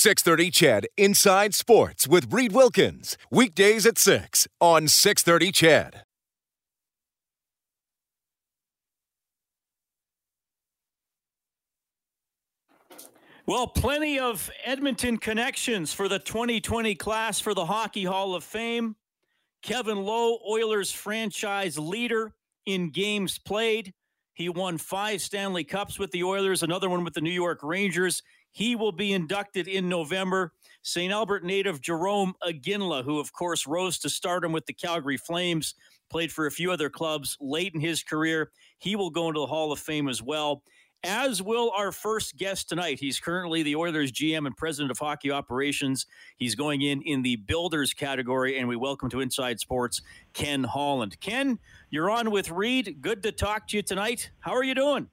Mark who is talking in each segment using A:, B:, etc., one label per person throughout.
A: 630 CHED Inside Sports with Reed Wilkins. Weekdays at 6 on 630 CHED.
B: Well, plenty of Edmonton connections for the 2020 class for the Hockey Hall of Fame. Kevin Lowe, Oilers franchise leader in games played. He won five Stanley Cups with the Oilers, another one with the New York Rangers. He will be inducted in November. St. Albert native Jarome Iginla, who, of course, rose to stardom with the Calgary Flames, played for a few other clubs late in his career. He will go into the Hall of Fame as well as will our first guest tonight. He's currently the Oilers GM and president of hockey operations. He's going in in the builders category, and we welcome to Inside Sports Ken Holland. Ken, you're on with Reed. Good to talk to you tonight. How are you doing?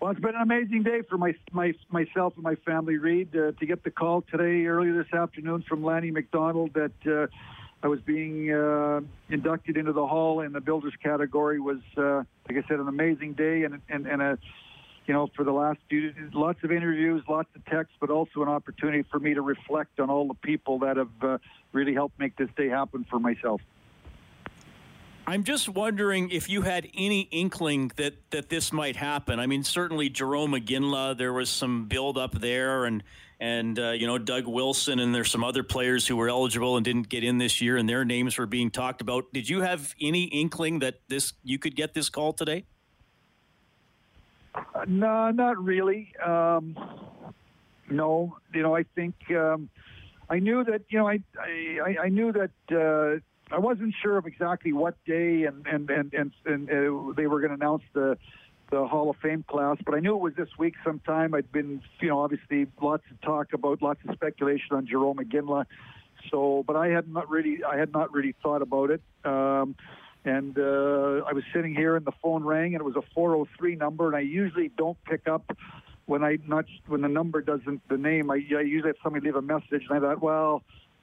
C: Well, it's been an amazing day for my, my myself and my family, Reed, uh, to get the call today, earlier this afternoon, from Lanny McDonald that uh, I was being uh, inducted into the Hall in the Builders category was, uh, like I said, an amazing day and and and a, you know, for the last few lots of interviews, lots of texts, but also an opportunity for me to reflect on all the people that have uh, really helped make this day happen for myself.
B: I'm just wondering if you had any inkling that, that this might happen. I mean, certainly Jarome Iginla, there was some build up there, and and uh, you know Doug Wilson, and there's some other players who were eligible and didn't get in this year, and their names were being talked about. Did you have any inkling that this you could get this call today?
C: Uh, no, not really. Um, no, you know, I think um, I knew that. You know, I I, I knew that. Uh, I wasn't sure of exactly what day and and and and, and uh, they were going to announce the the Hall of Fame class, but I knew it was this week sometime. I'd been, you know, obviously lots of talk about, lots of speculation on Jarome Iginla. So, but I had not really, I had not really thought about it. Um, and uh, I was sitting here, and the phone rang, and it was a 403 number, and I usually don't pick up when I not when the number doesn't the name. I, I usually have somebody leave a message, and I thought, well,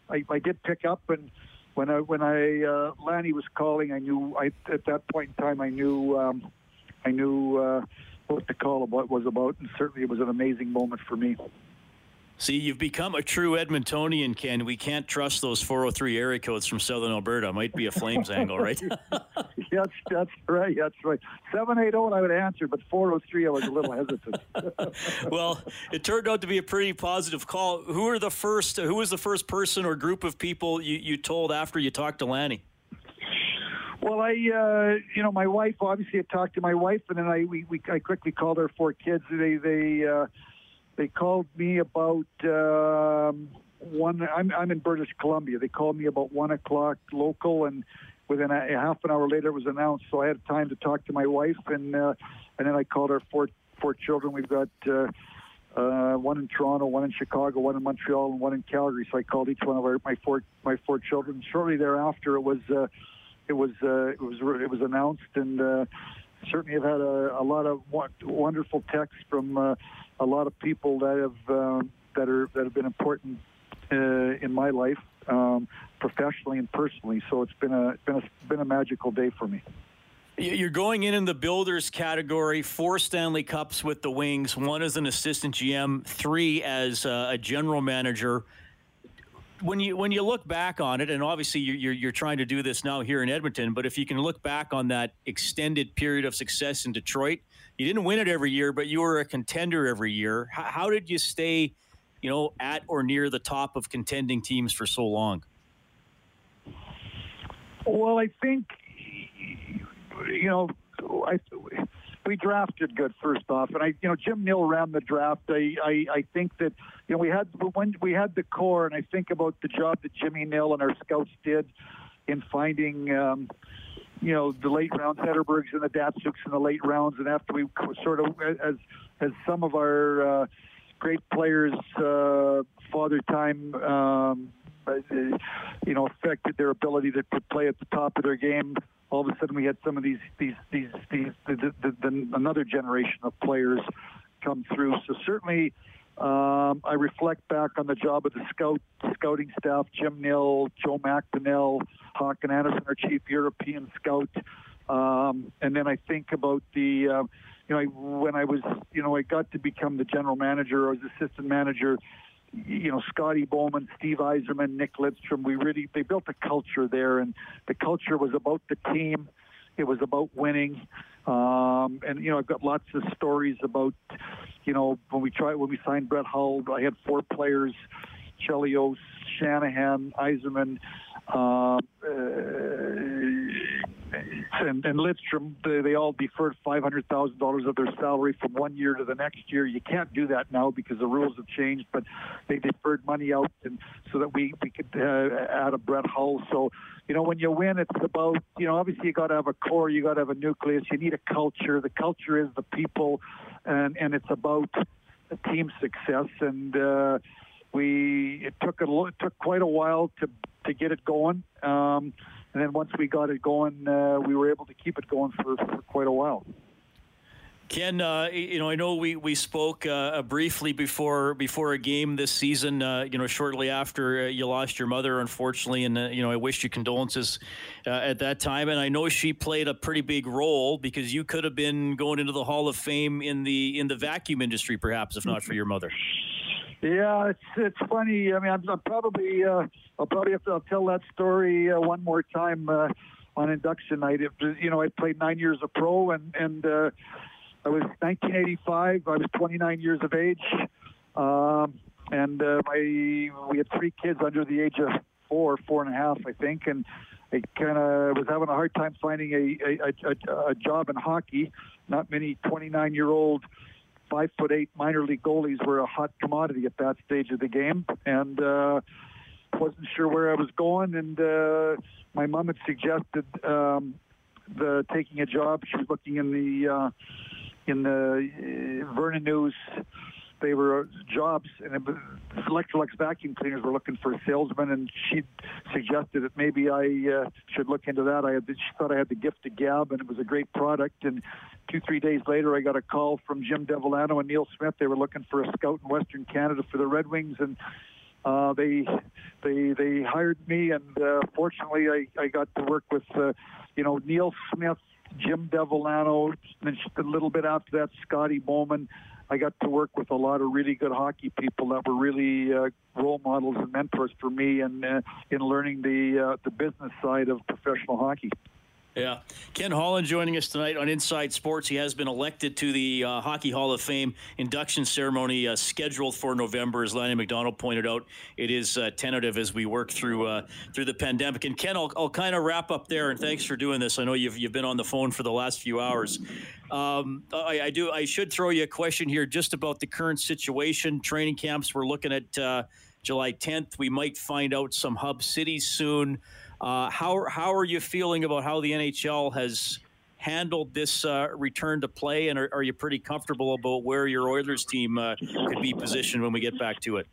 C: I, I did pick up, and when I when I uh, Lanny was calling, I knew I at that point in time I knew um, I knew uh, what the call about was about, and certainly it was an amazing moment for me.
B: See, you've become a true Edmontonian, Ken. We can't trust those 403 area codes from Southern Alberta. Might be a Flames angle, right?
C: that's, that's right. That's right. 780, I would answer, but 403, I was a little hesitant.
B: well, it turned out to be a pretty positive call. Who are the first? Who was the first person or group of people you, you told after you talked to Lanny?
C: Well, I, uh, you know, my wife. Obviously, I talked to my wife, and then I, we, we I quickly called our four kids. They, they, uh, they called me about um, one. I'm, I'm in British Columbia. They called me about one o'clock local, and within a, a half an hour later, it was announced. So I had time to talk to my wife, and uh, and then I called our four four children. We've got. Uh, uh, one in Toronto, one in Chicago, one in Montreal, and one in Calgary. So I called each one of our, my four my four children. Shortly thereafter, it was uh, it was uh, it was it was announced, and uh, certainly have had a, a lot of wonderful texts from uh, a lot of people that have uh, that are that have been important uh, in my life, um, professionally and personally. So it's been a been a been a magical day for me.
B: You're going in in the builders category, four Stanley Cups with the Wings, one as an assistant GM, three as uh, a general manager when you when you look back on it, and obviously you're, you're trying to do this now here in Edmonton, but if you can look back on that extended period of success in Detroit, you didn't win it every year, but you were a contender every year. How, how did you stay, you know, at or near the top of contending teams for so long?
C: Well, I think you know, I we drafted good first off, and I, you know, Jim Nill ran the draft. I, I, I think that, you know, we had when we had the core, and I think about the job that Jimmy Nill and our scouts did in finding, um, you know, the late rounds, Zetterbergs and the Datsyuks in the late rounds, and after we sort of, as as some of our uh, great players, uh, father time. Um, you know, affected their ability to, to play at the top of their game all of a sudden we had some of these these these these the, the, the, another generation of players come through. So certainly. Um, I reflect back on the job of the scout scouting staff, Jim Nill, Joe McDonnell, Håkan Andersson, our chief European scout, um, and then I think about the, uh, you know, when I was, you know, I got to become the general manager or as assistant manager. You know, Scotty Bowman, Steve Yzerman, Nick Lidstrom. We really they built a culture there, and the culture was about the team. It was about winning. Um, and you know, I've got lots of stories about, you know, when we tried when we signed Brett Hull, I had four players: Chelios, Shanahan, Yzerman, uh, and, and Lidstrom, they, they all deferred $500,000 of their salary from one year to the next year. You can't do that now because the rules have changed, but they deferred money out and so that we, we could uh, add a Brett Hull. So, you know, when you win, it's about, you know, obviously you got to have a core, you got to have a nucleus, you need a culture. The culture is the people, and, and it's about team success. And, uh, we it took a it took quite a while to to get it going. Um, and then once we got it going, uh, we were able to keep it going for, for quite a while.
B: Ken, uh, you know, I know we we spoke uh, briefly before before a game this season. Uh, you know, shortly after uh, you lost your mother, unfortunately, and uh, you know, I wish you condolences uh, at that time. And I know she played a pretty big role because you could have been going into the Hall of Fame in the in the vacuum industry, perhaps, if not for your mother.
C: Yeah, it's it's funny. I mean, I'm, I'm probably uh, I'll probably have to I'll tell that story uh, one more time uh, on induction night. It, you know, I played nine years of pro, and and uh, I was 1985. I was 29 years of age, um, and uh, my we had three kids under the age of four, four and a half, I think, and I kind of was having a hard time finding a a, a a job in hockey. Not many 29 year old five foot eight minor league goalies were a hot commodity at that stage of the game, and uh, wasn't sure where I was going. And uh, my mom had suggested um, the taking a job. She was looking in the uh, in the uh, Vernon News they were jobs, and it Electrolux vacuum cleaners were looking for a salesman, and she suggested that maybe I uh, should look into that. I had, she thought I had the gift of gab, and it was a great product. And two, three days later, I got a call from Jim Devellano and Neil Smith. They were looking for a scout in Western Canada for the Red Wings, and uh, they they they hired me, and uh, fortunately, I, I got to work with uh, you know Neil Smith, Jim Devellano, and a little bit after that, Scotty Bowman. I got to work with a lot of really good hockey people that were really uh, role models and mentors for me, and uh, in learning the uh, the business side of professional hockey.
B: Yeah. Ken Holland joining us tonight on Inside Sports. He has been elected to the uh, Hockey Hall of Fame induction ceremony uh, scheduled for November. As Lanny McDonald pointed out, it is uh, tentative as we work through uh, through the pandemic. And Ken, I'll, I'll kind of wrap up there. And thanks for doing this. I know you've, you've been on the phone for the last few hours. Um, I, I, do. I should throw you a question here just about the current situation. Training camps. We're looking at uh, July 10th. We might find out some hub cities soon. Uh, how how are you feeling about how the NHL has handled this uh, return to play, and are, are, you pretty comfortable about where your Oilers team uh, could be positioned when we get back to it?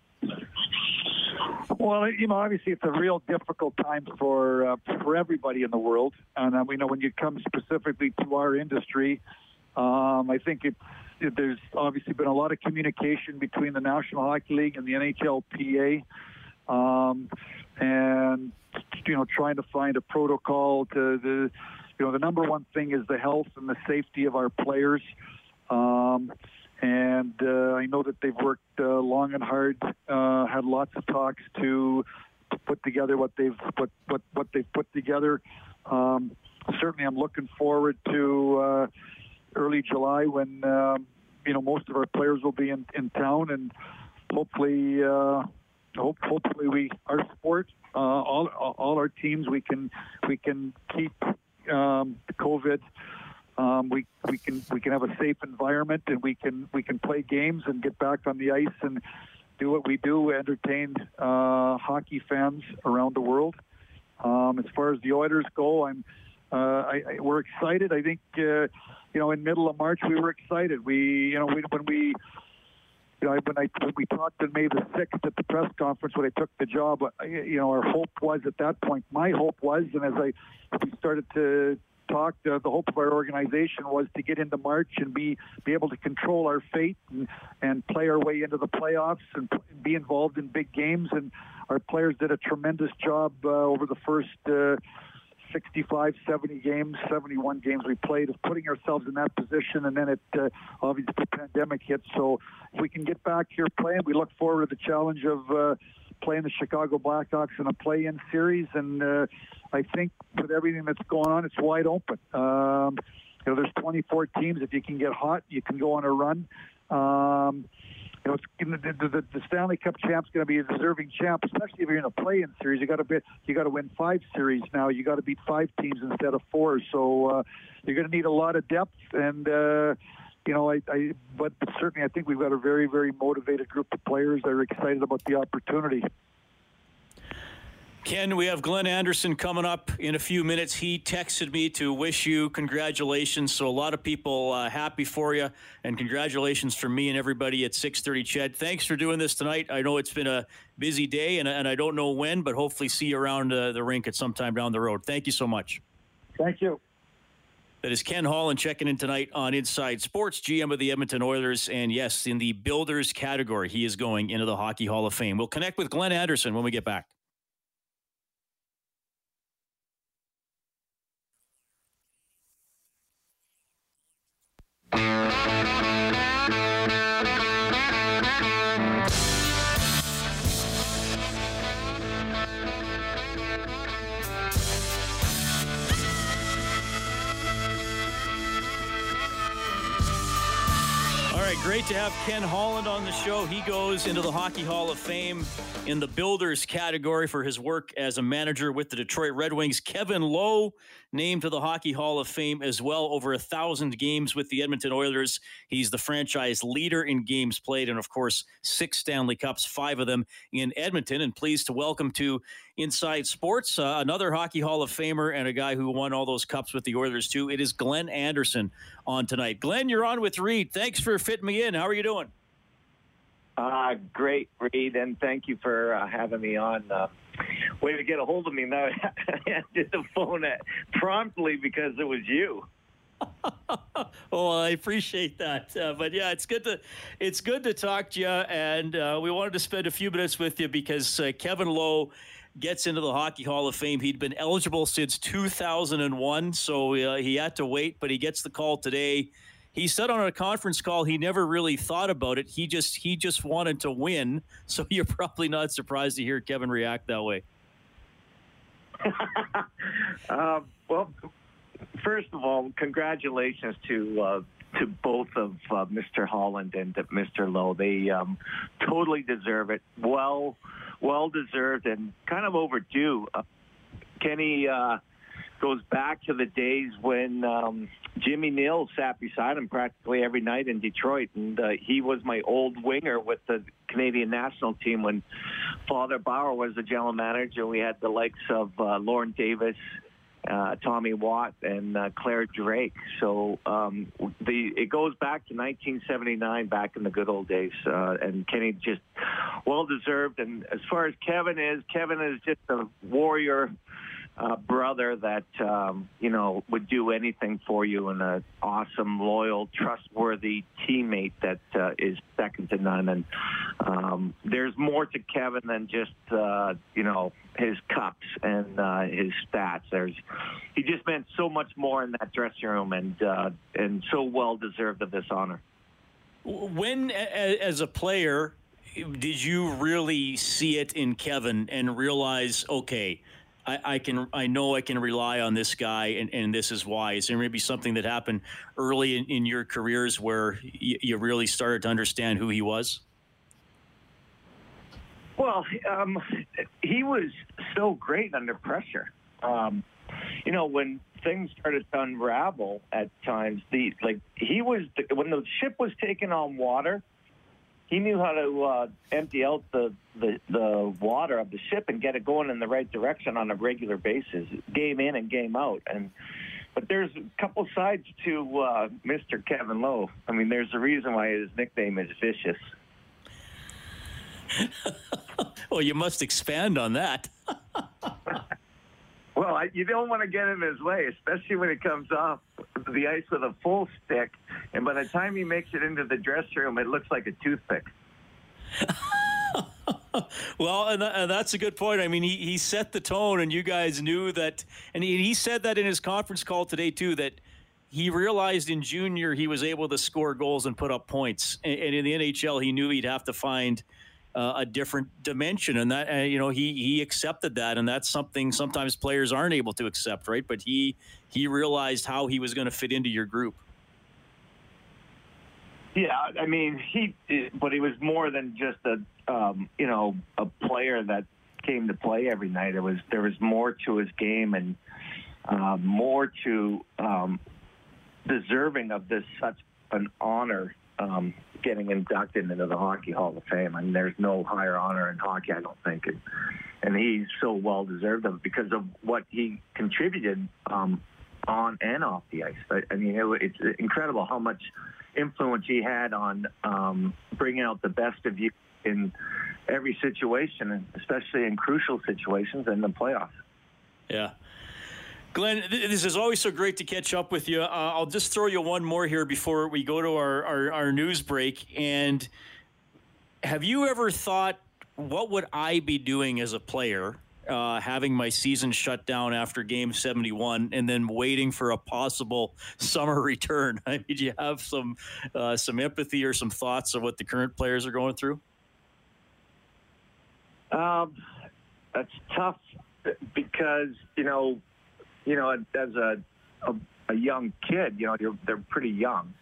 C: Well, you know, obviously it's a real difficult time for uh, for everybody in the world, and uh, we know when you come specifically to our industry, um, I think it's there's obviously been a lot of communication between the National Hockey League and the NHLPA. Um, and you know trying to find a protocol to the you know the number one thing is the health and the safety of our players. Um, and uh, I know that they've worked uh, long and hard uh, had lots of talks to put together what they've what what, what they've put together. Um, certainly I'm looking forward to uh, early July when um, you know most of our players will be in, in town and hopefully uh, hope, hopefully we our sport uh, all all our teams we can we can keep um, COVID. Um, we we can we can have a safe environment and we can we can play games and get back on the ice and do what we do, entertain uh, hockey fans around the world. Um, as far as the Oilers go, I'm uh, I, I, we're excited. I think uh, you know in middle of March we were excited. We you know we, when we you know, when I when we talked on May the sixth at the press conference when I took the job, you know, our hope was at that point. My hope was, and as I we started to talk, uh, the hope of our organization was to get into March and be be able to control our fate and and play our way into the playoffs and be involved in big games. And our players did a tremendous job uh, over the first. Uh, 65, 70 games, 71 games we played, of putting ourselves in that position, and then it uh, obviously the pandemic hit. So if we can get back here playing, we look forward to the challenge of uh, playing the Chicago Blackhawks in a play-in series, and uh, I think with everything that's going on, it's wide open. Um, you know, there's 24 teams. If you can get hot, you can go on a run. Um, know, it's, the, the, the Stanley Cup champ's going to be a deserving champ, especially if you're in a play-in series. You got to be, you got to win five series now. You got to beat five teams instead of four. So uh, you're going to need a lot of depth, and uh, you know, I, I, but certainly I think we've got a very, very motivated group of players that are excited about the opportunity.
B: Ken, we have Glenn Anderson coming up in a few minutes. He texted me to wish you congratulations. So a lot of people uh, happy for you, and congratulations from me and everybody at 6:30. CHED, thanks for doing this tonight. I know it's been a busy day, and, and I don't know when, but hopefully see you around uh, the rink at some time down the road. Thank you so much.
C: Thank you.
B: That is Ken Holland checking in tonight on Inside Sports, GM of the Edmonton Oilers. And yes, in the builders category, he is going into the Hockey Hall of Fame. We'll connect with Glenn Anderson when we get back. To have Ken Holland on the show. He goes into the Hockey Hall of Fame in the builders category for his work as a manager with the Detroit Red Wings. Kevin Lowe named to the Hockey Hall of Fame as well, over a thousand games with the Edmonton Oilers. He's the franchise leader in games played, and of course, six Stanley Cups, five of them in Edmonton. And pleased to welcome to Inside Sports uh, another Hockey Hall of Famer and a guy who won all those cups with the Oilers too. It is Glenn Anderson on tonight. Glenn, you're on with Reed. Thanks for fitting me in. How are you doing?
D: Uh, great, Reed, and thank you for uh, having me on. Uh, way to get a hold of me. Now I answered the phone at, promptly because it was you.
B: oh, I appreciate that. Uh, but yeah, it's good to it's good to talk to you, and uh, we wanted to spend a few minutes with you because uh, Kevin Lowe gets into the Hockey Hall of Fame. He'd been eligible since 2001, so uh, he had to wait, but he gets the call today. He said on a conference call he never really thought about it. He just he just wanted to win. So you're probably not surprised to hear Kevin react that way.
D: uh, well, first of all, congratulations to uh, to both of uh, Mr. Holland and Mr. Lowe. They um, totally deserve it. Well, well deserved, and kind of overdue. Uh, Kenny uh, goes back to the days when um, Jimmy Nill sat beside him practically every night in Detroit, and uh, he was my old winger with the Canadian national team when Father Bauer was the general manager. We had the likes of uh, Lorne Davis, uh, Tommy Watt, and uh, Clare Drake. So um, the it goes back to 1979, back in the good old days, uh, and Kenny just well deserved. And as far as Kevin is, Kevin is just a warrior uh, brother that um, you know would do anything for you, and an awesome, loyal, trustworthy teammate that uh, is second to none. And um, there's more to Kevin than just uh, you know his cups and uh, his stats. There's he just meant so much more in that dressing room, and uh, and so well deserved of this honor.
B: When, as a player, did you really see it in Kevin and realize, okay? I, I, can I know I can rely on this guy, and, and this is why. Is there maybe something that happened early in, in your careers where y- you really started to understand who he was?
D: Well, um, he was so great under pressure. Um, you know, when things started to unravel at times, the like he was when the ship was taking on water he knew how to uh, empty out the, the the water of the ship and get it going in the right direction on a regular basis, game in and game out. And but there's a couple sides to uh, Mr. Kevin Lowe. I mean, there's a reason why his nickname is Vicious.
B: well, you must expand on that.
D: Well, I, you don't want to get in his way, especially when it comes off the ice with a full stick. And by the time he makes it into the dressing room, it looks like a toothpick.
B: well, and, and, that's a good point. I mean, he, he set the tone, and you guys knew that. And he, he said that in his conference call today, too, that he realized in junior he was able to score goals and put up points. And, and in the NHL, he knew he'd have to find uh, a different dimension. And that, uh, you know, he, he accepted that. And that's something sometimes players aren't able to accept, right? But he, he realized how he was going to fit into your group.
D: Yeah, I mean, he, but he was more than just a, um, you know, a player that came to play every night. It was there was more to his game and uh, more to um, deserving of this such an honor um, getting inducted into the Hockey Hall of Fame. I mean, there's no higher honor in hockey, I don't think, and, and he's so well deserved of it because of what he contributed um, on and off the ice. I, I mean, it, it's incredible how much influence he had on um, bringing out the best of you in every situation, especially in crucial situations in the playoffs.
B: Yeah. Glenn, this is always so great to catch up with you. Uh, I'll just throw you one more here before we go to our, our, our news break. And have you ever thought, what would I be doing as a player uh, having my season shut down after game 71 and then waiting for a possible summer return. I mean, do you have some uh, some empathy or some thoughts of what the current players are going through?
D: Um, that's tough because you know, you know, as a a, a young kid, you know, you're, they're pretty young.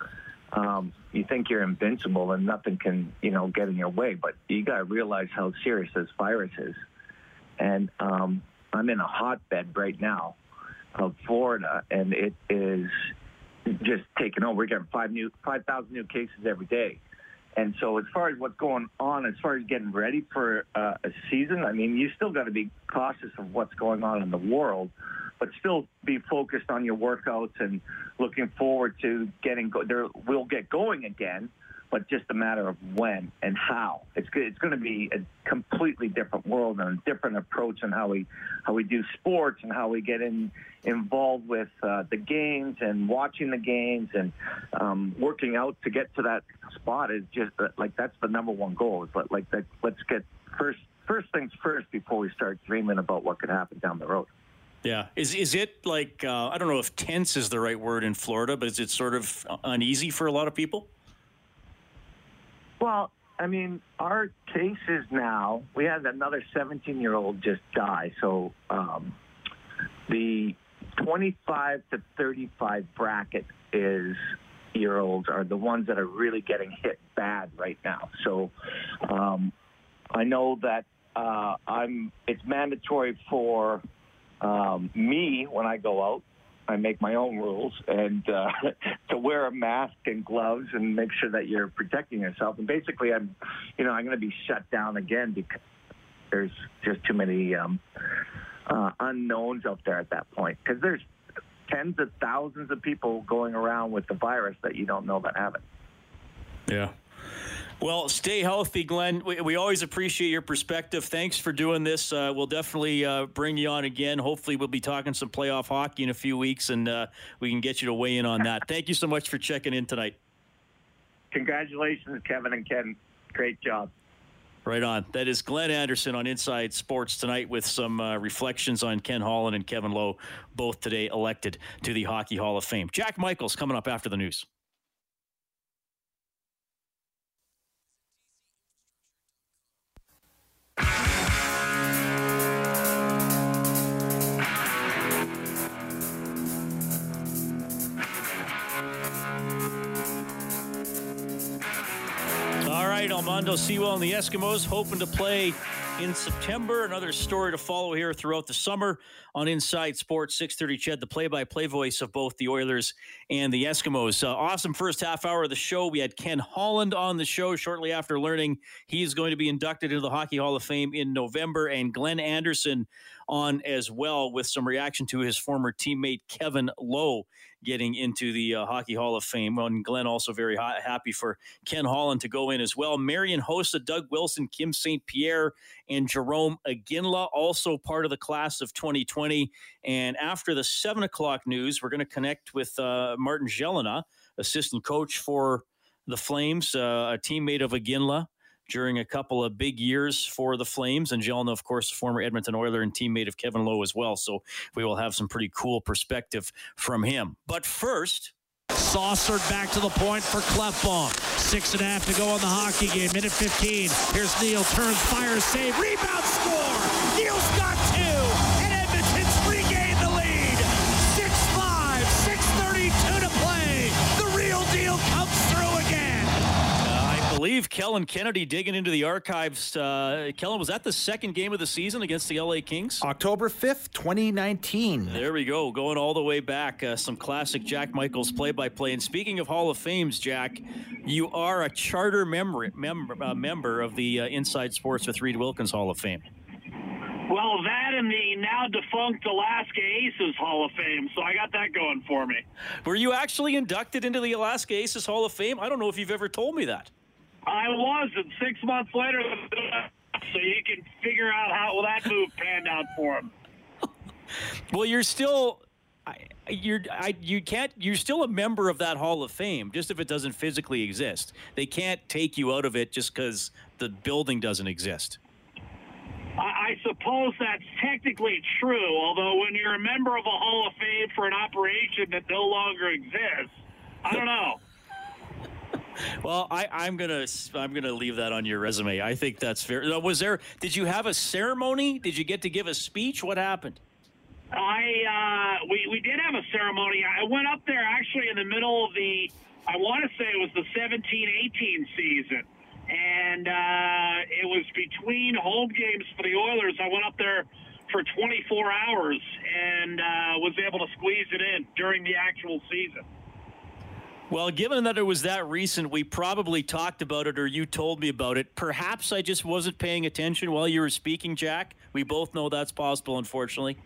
D: Um, you think you're invincible and nothing can, you know, get in your way. But you got to realize how serious this virus is and um, I'm in a hotbed right now of Florida, and it is just taking over. We're getting five new, five thousand new cases every day. And so, as far as what's going on, as far as getting ready for uh, a season, I mean, you still got to be cautious of what's going on in the world, but still be focused on your workouts and looking forward to getting. Go- there, we'll get going again, but just a matter of when and how. It's it's going to be a completely different world and a different approach on how we how we do sports and how we get in involved with uh, the games and watching the games and um, working out to get to that spot is just uh, like that's the number one goal. Is like, that, let's get first first things first before we start dreaming about what could happen down the road.
B: Yeah. Is is it like uh, I don't know if tense is the right word in Florida, but is it sort of uneasy for a lot of people?
D: Well, I mean, our cases now, we had another 17 year old just die. So um, the 25 to 35 bracket is year olds are the ones that are really getting hit bad right now. So um, I know that uh, I'm. It's mandatory for um, me when I go out I make my own rules and uh, to wear a mask and gloves and make sure that you're protecting yourself. And basically, I'm, you know, I'm going to be shut down again because there's just too many um, uh, unknowns out there at that point. Because there's tens of thousands of people going around with the virus that you don't know that have it.
B: Yeah. Well, stay healthy, Glenn. We, we, always appreciate your perspective. Thanks for doing this. Uh, we'll definitely uh, bring you on again. Hopefully, we'll be talking some playoff hockey in a few weeks, and uh, we can get you to weigh in on that. Thank you so much for checking in tonight.
D: Congratulations, Kevin and Ken. Great job.
B: Right on. That is Glenn Anderson on Inside Sports tonight with some uh, reflections on Ken Holland and Kevin Lowe, both today elected to the Hockey Hall of Fame. Jack Michaels coming up after the news. Armando Sewell and the Eskimos hoping to play in September. Another story to follow here throughout the summer on Inside Sports 630 Ched, the play-by-play voice of both the Oilers and the Eskimos. Uh, awesome first half hour of the show. We had Ken Holland on the show shortly after learning he's going to be inducted into the Hockey Hall of Fame in November, and Glenn Anderson on as well with some reaction to his former teammate Kevin Lowe getting into the uh, Hockey Hall of Fame. And Glenn also very ha- happy for Ken Holland to go in as well. Marian Hossa, Doug Wilson, Kim St. Pierre, and Jarome Iginla, also part of the class of 2020. And after the 7 o'clock news, we're going to connect with uh, Martin Gelinas, assistant coach for the Flames, uh, a teammate of Iginla. During a couple of big years for the Flames. And Gelinas, of course, former Edmonton Oiler and teammate of Kevin Lowe as well. So we will have some pretty cool perspective from him. But first,
E: Saucered back to the point for Klefbom. Six and a half to go on the hockey game. Minute 15. Here's Neal. Turns, fires, save, rebound, score.
B: Believe Kellen Kennedy digging into the archives. Uh, Kellen, was that the second game of the season against the LA Kings?
F: October 5th, 2019.
B: There we go, going all the way back. Uh, some classic Jack Michaels play by play. And speaking of Hall of Fames, Jack, you are a charter member, member, uh, member of the uh, Inside Sports with Reed Wilkins Hall of Fame.
G: Well, that and the now defunct Alaska Aces Hall of Fame. So I got that going for me.
B: Were you actually inducted into the Alaska Aces Hall of Fame? I don't know if you've ever told me that.
G: I was, and six months later, so you can figure out how well, that move panned out for him.
B: well, you're still. You're I, you can't you're still a member of that Hall of Fame just if it doesn't physically exist. They can't take you out of it just because the building doesn't exist.
G: I, I suppose that's technically true. Although when you're a member of a Hall of Fame for an operation that no longer exists, I don't know.
B: Well, I, I'm gonna I'm gonna leave that on your resume. I think that's fair. Was there? Did you have a ceremony? Did you get to give a speech? What happened?
G: I uh, we we did have a ceremony. I went up there actually in the middle of the. I want to say it was the 17-18 season, and uh, it was between home games for the Oilers. I went up there for 24 hours and uh, was able to squeeze it in during the actual season.
B: Well, given that it was that recent, we probably talked about it or you told me about it. Perhaps I just wasn't paying attention while you were speaking, Jack. We both know that's possible, unfortunately.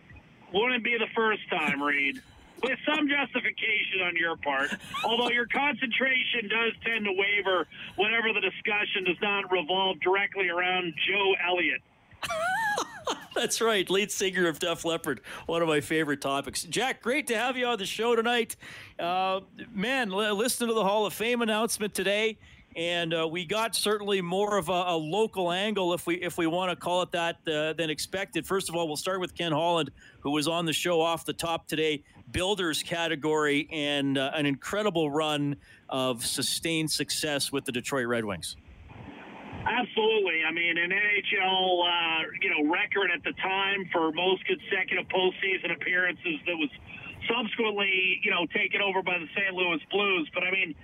G: Wouldn't be the first time, Reed. With some justification on your part, although your concentration does tend to waver whenever the discussion does not revolve directly around Joe Elliott.
B: That's right, lead singer of Def Leppard, one of my favorite topics. Jack, great to have you on the show tonight. Uh, man, listen to the Hall of Fame announcement today, and uh, we got certainly more of a, a, local angle, if we if we want to call it that, uh, than expected. First of all, we'll start with Ken Holland, who was on the show off the top today, builders category, and uh, an incredible run of sustained success with the Detroit Red Wings.
G: Absolutely. I mean, an NHL, uh, you know, record at the time for most consecutive postseason appearances that was subsequently, you know, taken over by the St. Louis Blues. But I mean,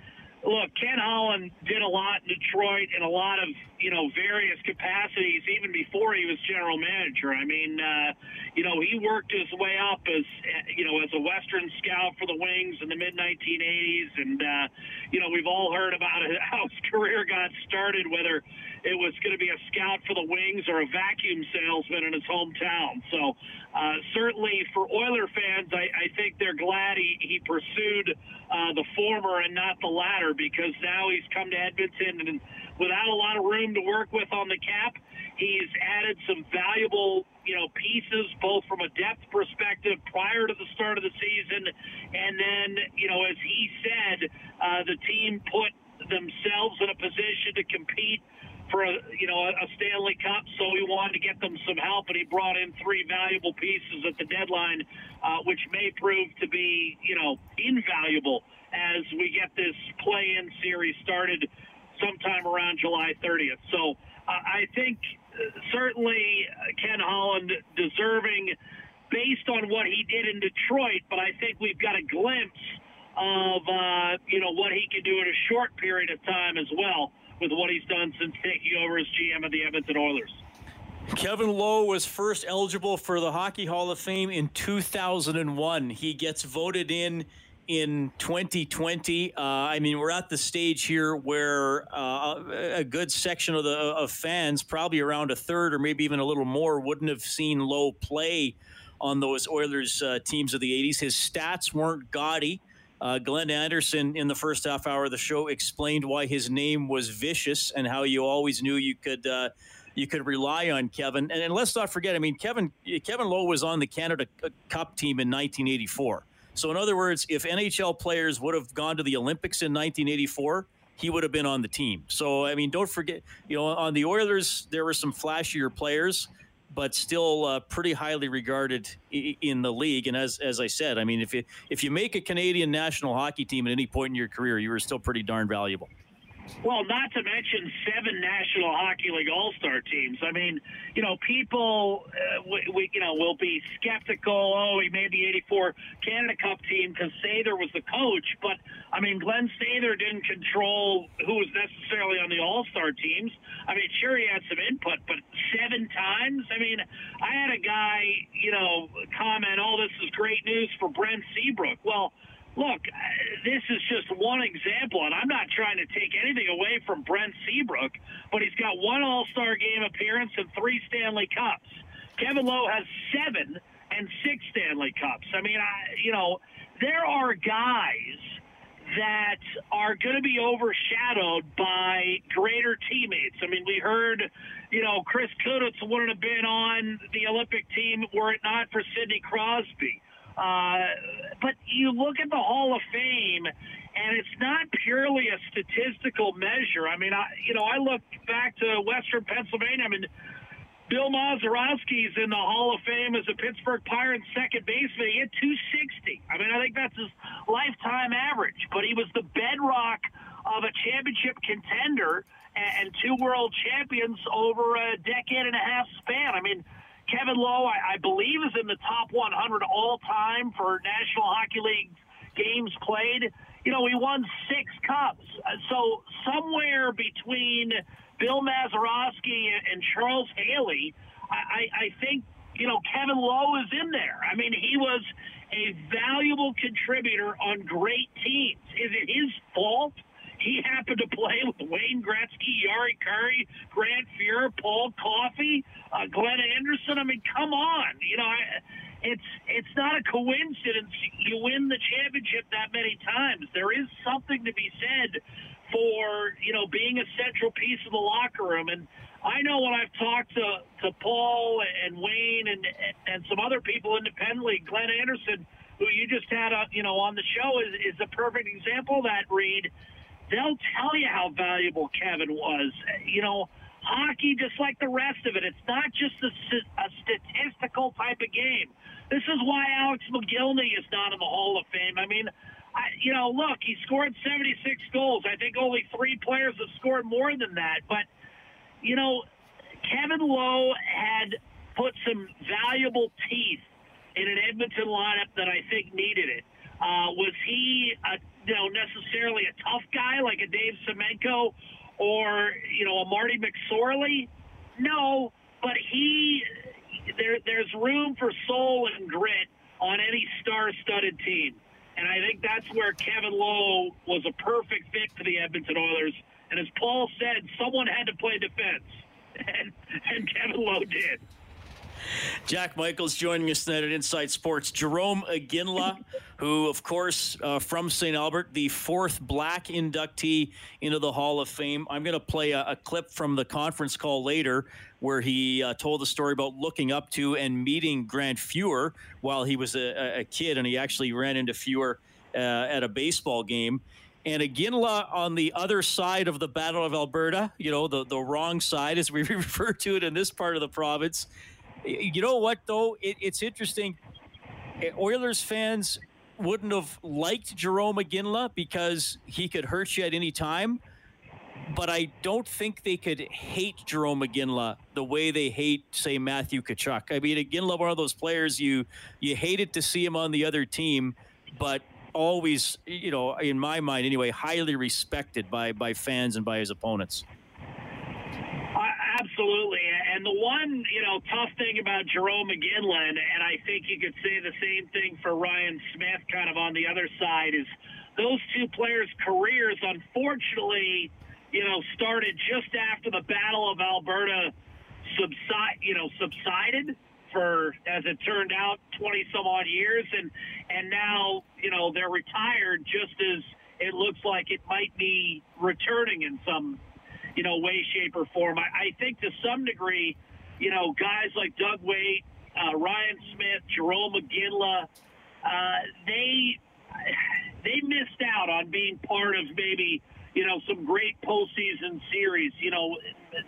G: look, Ken Holland did a lot in Detroit in a lot of, you know, various capacities even before he was general manager. I mean, uh, you know, he worked his way up as, you know, as a Western scout for the Wings in the mid 1980s. And, uh, you know, we've all heard about how his career got started, whether it was going to be a scout for the Wings or a vacuum salesman in his hometown. So uh, certainly for Oiler fans, I, I think they're glad he, he pursued uh, the former and not the latter because now he's come to Edmonton and without a lot of room to work with on the cap, he's added some valuable you know pieces both from a depth perspective prior to the start of the season and then you know as he said uh, the team put themselves in a position to compete for a you know a Stanley Cup, so he wanted to get them some help, and he brought in three valuable pieces at the deadline, uh, which may prove to be you know invaluable as we get this play-in series started sometime around July 30th. So uh, I think uh, certainly Ken Holland deserving based on what he did in Detroit, but I think we've got a glimpse of uh, you know what he can do in a short period of time as well with what he's done since taking over as GM of the Edmonton Oilers.
B: Kevin Lowe was first eligible for the Hockey Hall of Fame in 2001. He gets voted in in 2020. Uh, I mean, we're at the stage here where uh, a good section of the of fans, probably around a third or maybe even a little more, wouldn't have seen Lowe play on those Oilers uh, teams of the 80s. His stats weren't gaudy. Uh, Glenn Anderson in the first half hour of the show explained why his name was vicious and how you always knew you could uh, you could rely on Kevin. And, and, let's not forget, I mean, Kevin Kevin Lowe was on the Canada Cup team in 1984. So in other words, if NHL players would have gone to the Olympics in 1984, he would have been on the team. So, I mean, don't forget, you know, on the Oilers, there were some flashier players, but still uh, pretty highly regarded in the league. And as, as I said, I mean, if you, if you make a Canadian national hockey team at any point in your career, you are still pretty darn valuable.
G: Well, not to mention seven National Hockey League All Star teams. I mean, you know, people, uh, we, we, you know, will be skeptical. Oh, he made the '84 Canada Cup team because Sather was the coach. But I mean, Glenn Sather didn't control who was necessarily on the All Star teams. I mean, sure he had some input, but seven times. I mean, I had a guy, you know, comment, "Oh, this is great news for Brent Seabrook." Well look, uh, this is just one example, and I'm not trying to take anything away from Brent Seabrook, but he's got one All Star game appearance and three Stanley Cups. Kevin Lowe has seven and six Stanley Cups. I mean, I, you know, there are guys that are going to be overshadowed by greater teammates. I mean, we heard, you know, Chris Kunitz wouldn't have been on the Olympic team were it not for Sidney Crosby. Uh, but you look at the Hall of Fame, and it's not purely a statistical measure. I mean, I you know I look back to Western Pennsylvania. I mean, Bill Mazeroski's in the Hall of Fame as a Pittsburgh Pirates second baseman. He hit 260. I mean, I think that's his lifetime average. But he was the bedrock of a championship contender and two world champions over a decade and a half span. I mean Kevin Lowe, I, I believe, is in the top 100 all time for National Hockey League games played. You know, he won six cups. Uh, so somewhere between Bill Mazeroski and Charles Haley, I, I think you know Kevin Lowe is in there. I mean, he was a valuable contributor on great teams. Is it his fault? He happened to play with Wayne Gretzky, Jari Kurri, Grant Fuhr, Paul Coffey, uh, Glenn Anderson. I mean, come on. You know, I, it's it's not a coincidence you win the championship that many times. There is something to be said for you know being a central piece of the locker room. And I know when I've talked to to Paul and Wayne and and some other people independently, Glenn Anderson, who you just had uh, you know on the show, is is a perfect example of that. Reed they'll tell you how valuable Kevin was. You know, hockey, just like the rest of it, it's not just a, a statistical type of game. This is why Alex Mogilny is not in the Hall of Fame. I mean, I, you know, look, he scored 76 goals. I think only three players have scored more than that. But, you know, Kevin Lowe had put some valuable teeth in an Edmonton lineup that I think needed it. Uh, was he a you know, necessarily a tough guy like a Dave Semenko or, you know, a Marty McSorley. No, but he, there, there's room for soul and grit on any star-studded team. And I think that's where Kevin Lowe was a perfect fit for the Edmonton Oilers. And as Paul said, someone had to play defense, and, and Kevin Lowe did.
B: Jack Michaels joining us tonight at Inside Sports. Jarome Iginla, who, of course, uh, from St. Albert, the fourth black inductee into the Hall of Fame. I'm going to play a, a, clip from the conference call later where he uh, told a story about looking up to and meeting Grant Fuhr while he was a, a kid, and he actually ran into Fuhr uh, at a baseball game. And Iginla on the other side of the Battle of Alberta, you know, the, the wrong side, as we refer to it in this part of the province. You know what, though? It, it's interesting. Eh, Oilers fans wouldn't have liked Jarome Iginla because he could hurt you at any time. But I don't think they could hate Jarome Iginla the way they hate, say, Matthew Tkachuk. I mean, Iginla, one of those players you you hated to see him on the other team, but always, you know, in my mind anyway, highly respected by by fans and by his opponents.
G: Absolutely. And the one, you know, tough thing about Jarome Iginla, and I think you could say the same thing for Ryan Smyth kind of on the other side, is those two players' careers, unfortunately, you know, started just after the Battle of Alberta subside, you know, subsided for, as it turned out, 20 some odd years. And, and now, you know, they're retired just as it looks like it might be returning in some you know, way, shape, or form. I, I think to some degree, you know, guys like Doug Weight, uh, Ryan Smyth, Jarome Iginla, uh, they they missed out on being part of maybe you know, some great postseason series. You know,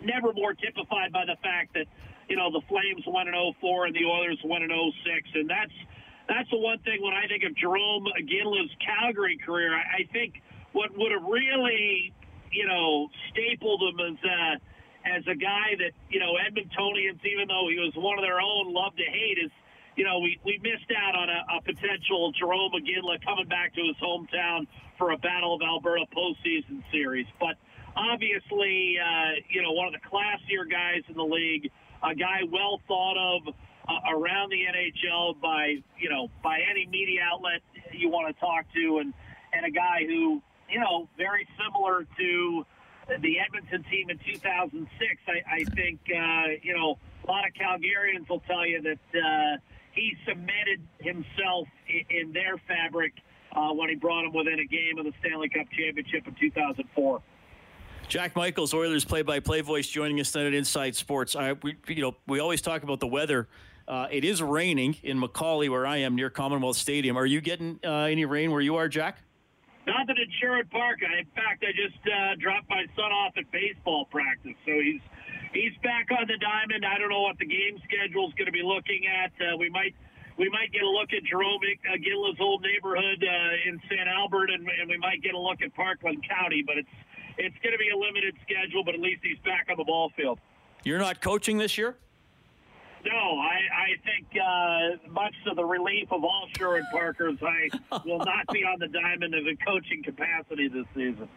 G: never more typified by the fact that you know the Flames won in 04 and the Oilers won in 06, and that's that's the one thing when I think of Jarome Iginla's Calgary career. I, I think what would have really, you know, stapled him as a, as a guy that you know Edmontonians, even though he was one of their own, love to hate is. You know, we, we missed out on a, a potential Jarome Iginla coming back to his hometown for a Battle of Alberta postseason series. But obviously, uh, you know, one of the classier guys in the league, a guy well thought of uh, around the NHL by you know by any media outlet you want to talk to, and and a guy who you know very similar to the Edmonton team in 2006. I, I think uh, you know a lot of Calgarians will tell you that uh, he cemented himself in, in their fabric uh, when he brought them within a game of the Stanley Cup championship in 2004.
B: Jack Michaels, Oilers play-by-play voice, joining us tonight at Inside Sports. I, we, you know, we always talk about the weather uh, it is raining in McCauley, where I am near Commonwealth Stadium. Are you getting uh, any rain where you are, Jack?
G: Nothing at Sherwood Park. in fact, I just uh, dropped my son off at baseball practice, so he's he's back on the diamond. I don't know what the game schedule is going to be looking at. Uh, we might we might get a look at Jarome Iginla's old neighborhood uh, in St. Albert, and, and we might get a look at Parkland County. But it's it's going to be a limited schedule, but at least he's back on the ball field.
B: You're not coaching this year.
G: No, I, I think uh, much to the relief of all Sherwood Parkers, I will not be on the diamond in a coaching capacity this season.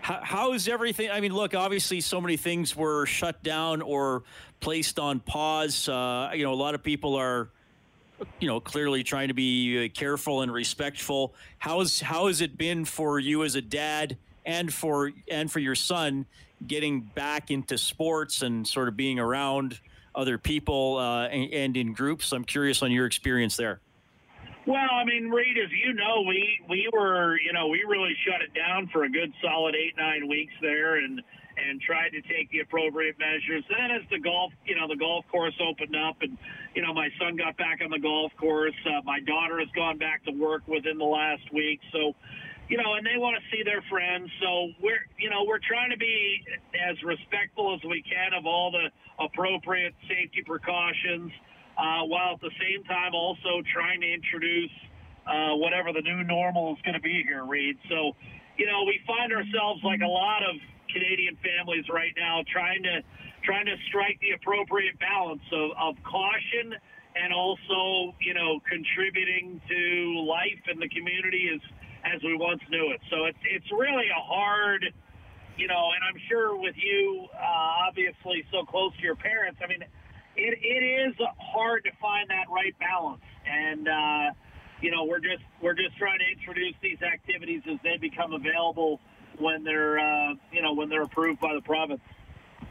B: How, how is everything? I mean, look, obviously, so many things were shut down or placed on pause. Uh, you know, a lot of people are, you know, clearly trying to be uh, careful and respectful. How's how has it been for you as a dad and for and for your son getting back into sports and sort of being around? Other people uh, and, and in groups. I'm curious on your experience there.
G: Well, I mean, Reed, as you know, we we were, you know, we really shut it down for a good solid eight nine weeks there, and and tried to take the appropriate measures. Then, as the golf, you know, the golf course opened up, and you know, my son got back on the golf course. Uh, my daughter has gone back to work within the last week, so you know, and they want to see their friends. So we're, you know, we're trying to be as respectful as we can of all the appropriate safety precautions, uh, while at the same time also trying to introduce uh, whatever the new normal is going to be here, Reed. So, you know, we find ourselves like a lot of Canadian families right now trying to trying to strike the appropriate balance of, of caution and also, you know, contributing to life in the community is as we once knew it. So it's it's really a hard, you know, and I'm sure with you, uh, obviously so close to your parents. I mean, it it is hard to find that right balance, and uh, you know, we're just we're just trying to introduce these activities as they become available when they're uh, you know when they're approved by the province.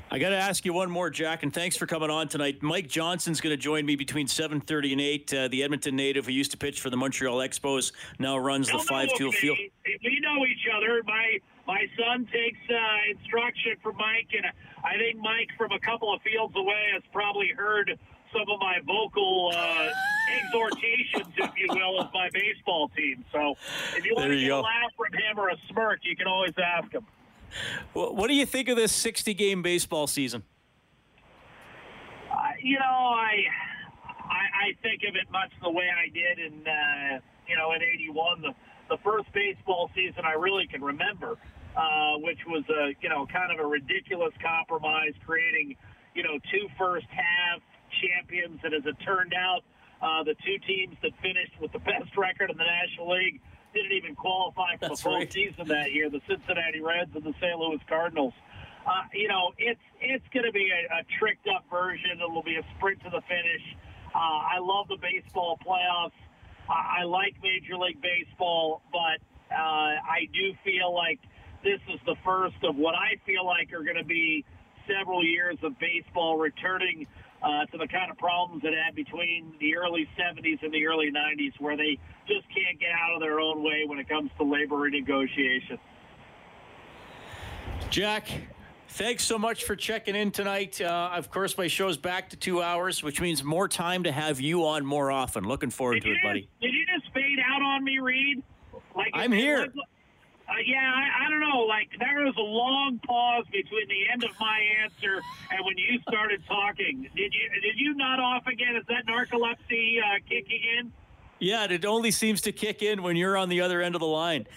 B: I got to ask you one more, Jack, and thanks for coming on tonight. Mike Johnson's going to join me between 7:30 and 8. Uh, the Edmonton native who used to pitch for the Montreal Expos now runs the five tool field.
G: We know each other. My my son takes uh, instruction from Mike, and I think Mike, from a couple of fields away, has probably heard some of my vocal uh, exhortations, if you will, of my baseball team. So if you want to get go. a laugh from him or a smirk, you can always ask him.
B: What do you think of this 60 game baseball season?
G: Uh, you know, I, I, I think of it much the way I did in uh, you know in '81, the the first baseball season I really can remember, uh, which was a you know kind of a ridiculous compromise, creating you know two first half champions, and as it turned out, uh, the two teams that finished with the best record in the National League didn't even qualify for That's the postseason right. that year. The Cincinnati Reds and the St. Louis Cardinals. Uh, you know, it's it's going to be a, a tricked up version. It'll be a sprint to the finish. Uh, I love the baseball playoffs. I, I like Major League Baseball, but uh, I do feel like this is the first of what I feel like are going to be several years of baseball returning uh, to the kind of problems it had between the early 70s and the early 90s, where they just can't get out of their own way when it comes to labor renegotiation.
B: Jack, thanks so much for checking in tonight. Uh, of course, my show's back to two hours, which means more time to have you on more often. Looking forward did to it,
G: just,
B: buddy.
G: Did you just fade out on me, Reed?
B: Like I'm here.
G: Like, yeah, I, I don't know. Like there was a long pause between the end of my answer and when you started talking. Did you did you nod off again? Is that narcolepsy uh, kicking in?
B: Yeah, it only seems to kick in when you're on the other end of the line.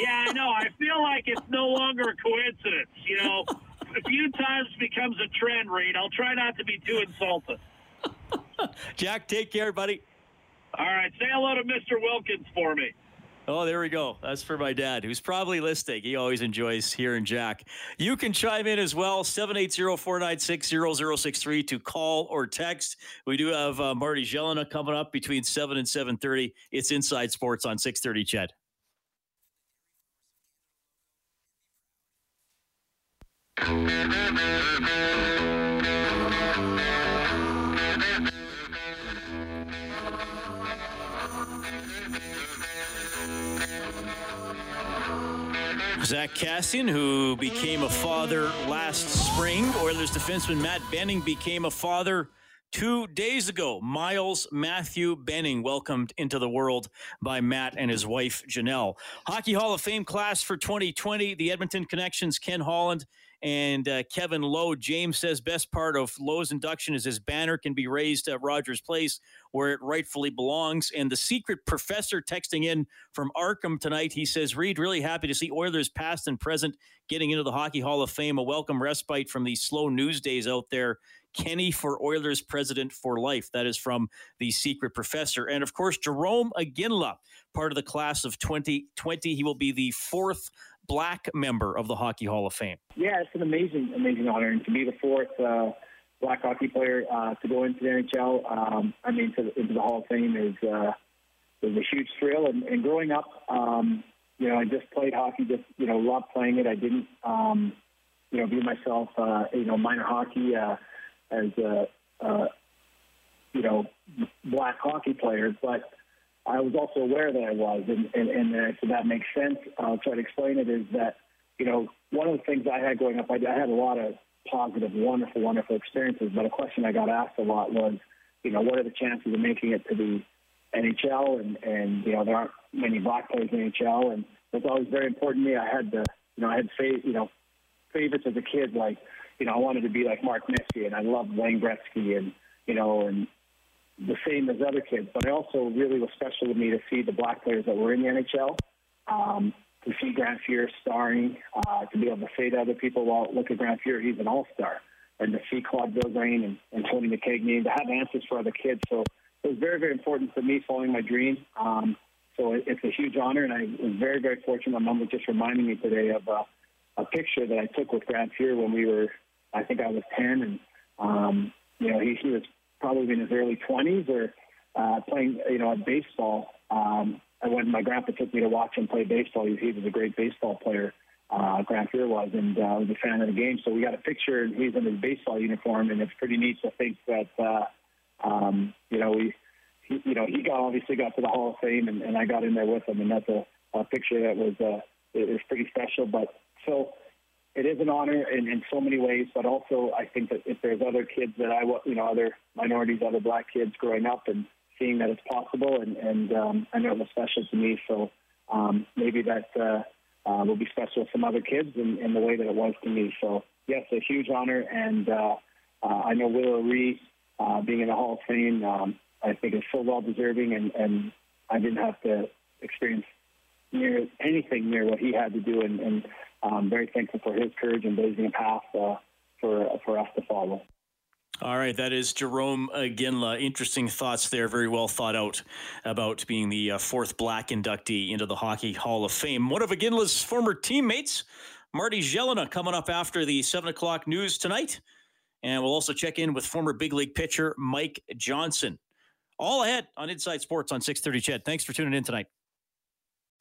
G: Yeah, I know. I feel like it's no longer a coincidence. You know, a few times becomes a trend, Reed. I'll try not to be too insulted.
B: Jack, take care, buddy.
G: All right, say hello to Mr. Wilkins for me.
B: Oh, there we go. That's for my dad, who's probably listening. He always enjoys hearing Jack. You can chime in as well, 780-496-0063 to call or text. We do have uh, Marty Gelinas coming up between 7 and 7.30. It's Inside Sports on 630 Ched. Zack Kassian, who became a father last spring. Oilers defenseman Matt Benning became a father two days ago. Miles Matthew Benning welcomed into the world by Matt and his wife Janelle. Hockey Hall of Fame class for 2020. The Edmonton Connections, Ken Holland and uh, Kevin Lowe. James says best part of Lowe's induction is his banner can be raised at Rogers Place where it rightfully belongs. And the secret professor texting in from Arkham tonight, he says, Reed, really happy to see Oilers past and present getting into the Hockey Hall of Fame. A welcome respite from these slow news days out there. Kenny for Oilers president for life. That is from the secret professor. And of course, Jarome Iginla, part of the class of 2020. He will be the fourth black member of the Hockey Hall of Fame.
H: Yeah, it's an amazing, amazing honor. And to be the fourth uh, black hockey player uh, to go into the NHL, um, I mean, to, into the Hall of Fame is, uh, is a huge thrill. And, and growing up, um, you know, I just played hockey, just, you know, loved playing it. I didn't, um, you know, view myself, uh, you know, minor hockey uh, as a, uh, you know, black hockey player. But I was also aware that I was, and, and, and uh, so that makes sense. I'll try to explain it is that, you know, one of the things I had growing up, I, I had a lot of positive, wonderful, wonderful experiences, but a question I got asked a lot was, you know, what are the chances of making it to the NHL? And, and you know, there aren't many black players in the NHL, and it's always very important to me. I had the, you know, I had, fav- you know, favorites as a kid, like, you know, I wanted to be like Mark Messier, and I loved Wayne Gretzky, and, you know, and the same as other kids, but it also really was special to me to see the black players that were in the NHL, um, to see Grant Fuhr starring, uh, to be able to say to other people, well, look at Grant Fuhr, he's an all-star, and to see Claude Vilgrain and, and Tony McKegney, and to have answers for other kids. So it was very, very important for me following my dream. Um, so it, it's a huge honor, and I was very, very fortunate. My mom was just reminding me today of uh, a picture that I took with Grant Fuhr when we were, I think I was 10, and, um, you know, he, he was probably in his early 20s or uh, playing, you know, at baseball. Um, and when my grandpa took me to watch him play baseball, he, he was a great baseball player. Uh, Fuhr was, and uh, was a fan of the game. So we got a picture, and he's in his baseball uniform, and it's pretty neat to think that, uh, um, you know, we, he, you know, he got obviously got to the Hall of Fame, and, and I got in there with him, and that's a, a picture that was uh, it was pretty special. But so it is an honor in, in so many ways, but also I think that if there's other kids that I, you know, other minorities, other black kids growing up and seeing that it's possible, and, and um, I know it was special to me, so um, maybe that uh, uh, will be special to some other kids in, in the way that it was to me. So yes, a huge honor, and uh, uh, I know Willie O'Ree uh, being in the Hall of Fame, um, I think is so well deserving, and, and I didn't have to experience near anything near what he had to do, and, and I'm very thankful for his courage and blazing a path uh, for for us to follow.
B: All right, that is Jarome Iginla. Interesting thoughts there, very well thought out about being the uh, fourth black inductee into the Hockey Hall of Fame. One of Iginla's former teammates, Marty Gelinas, coming up after the 7 o'clock news tonight. And we'll also check in with former big league pitcher Mike Johnson. All ahead on Inside Sports on 630 CHED. Thanks for tuning in tonight.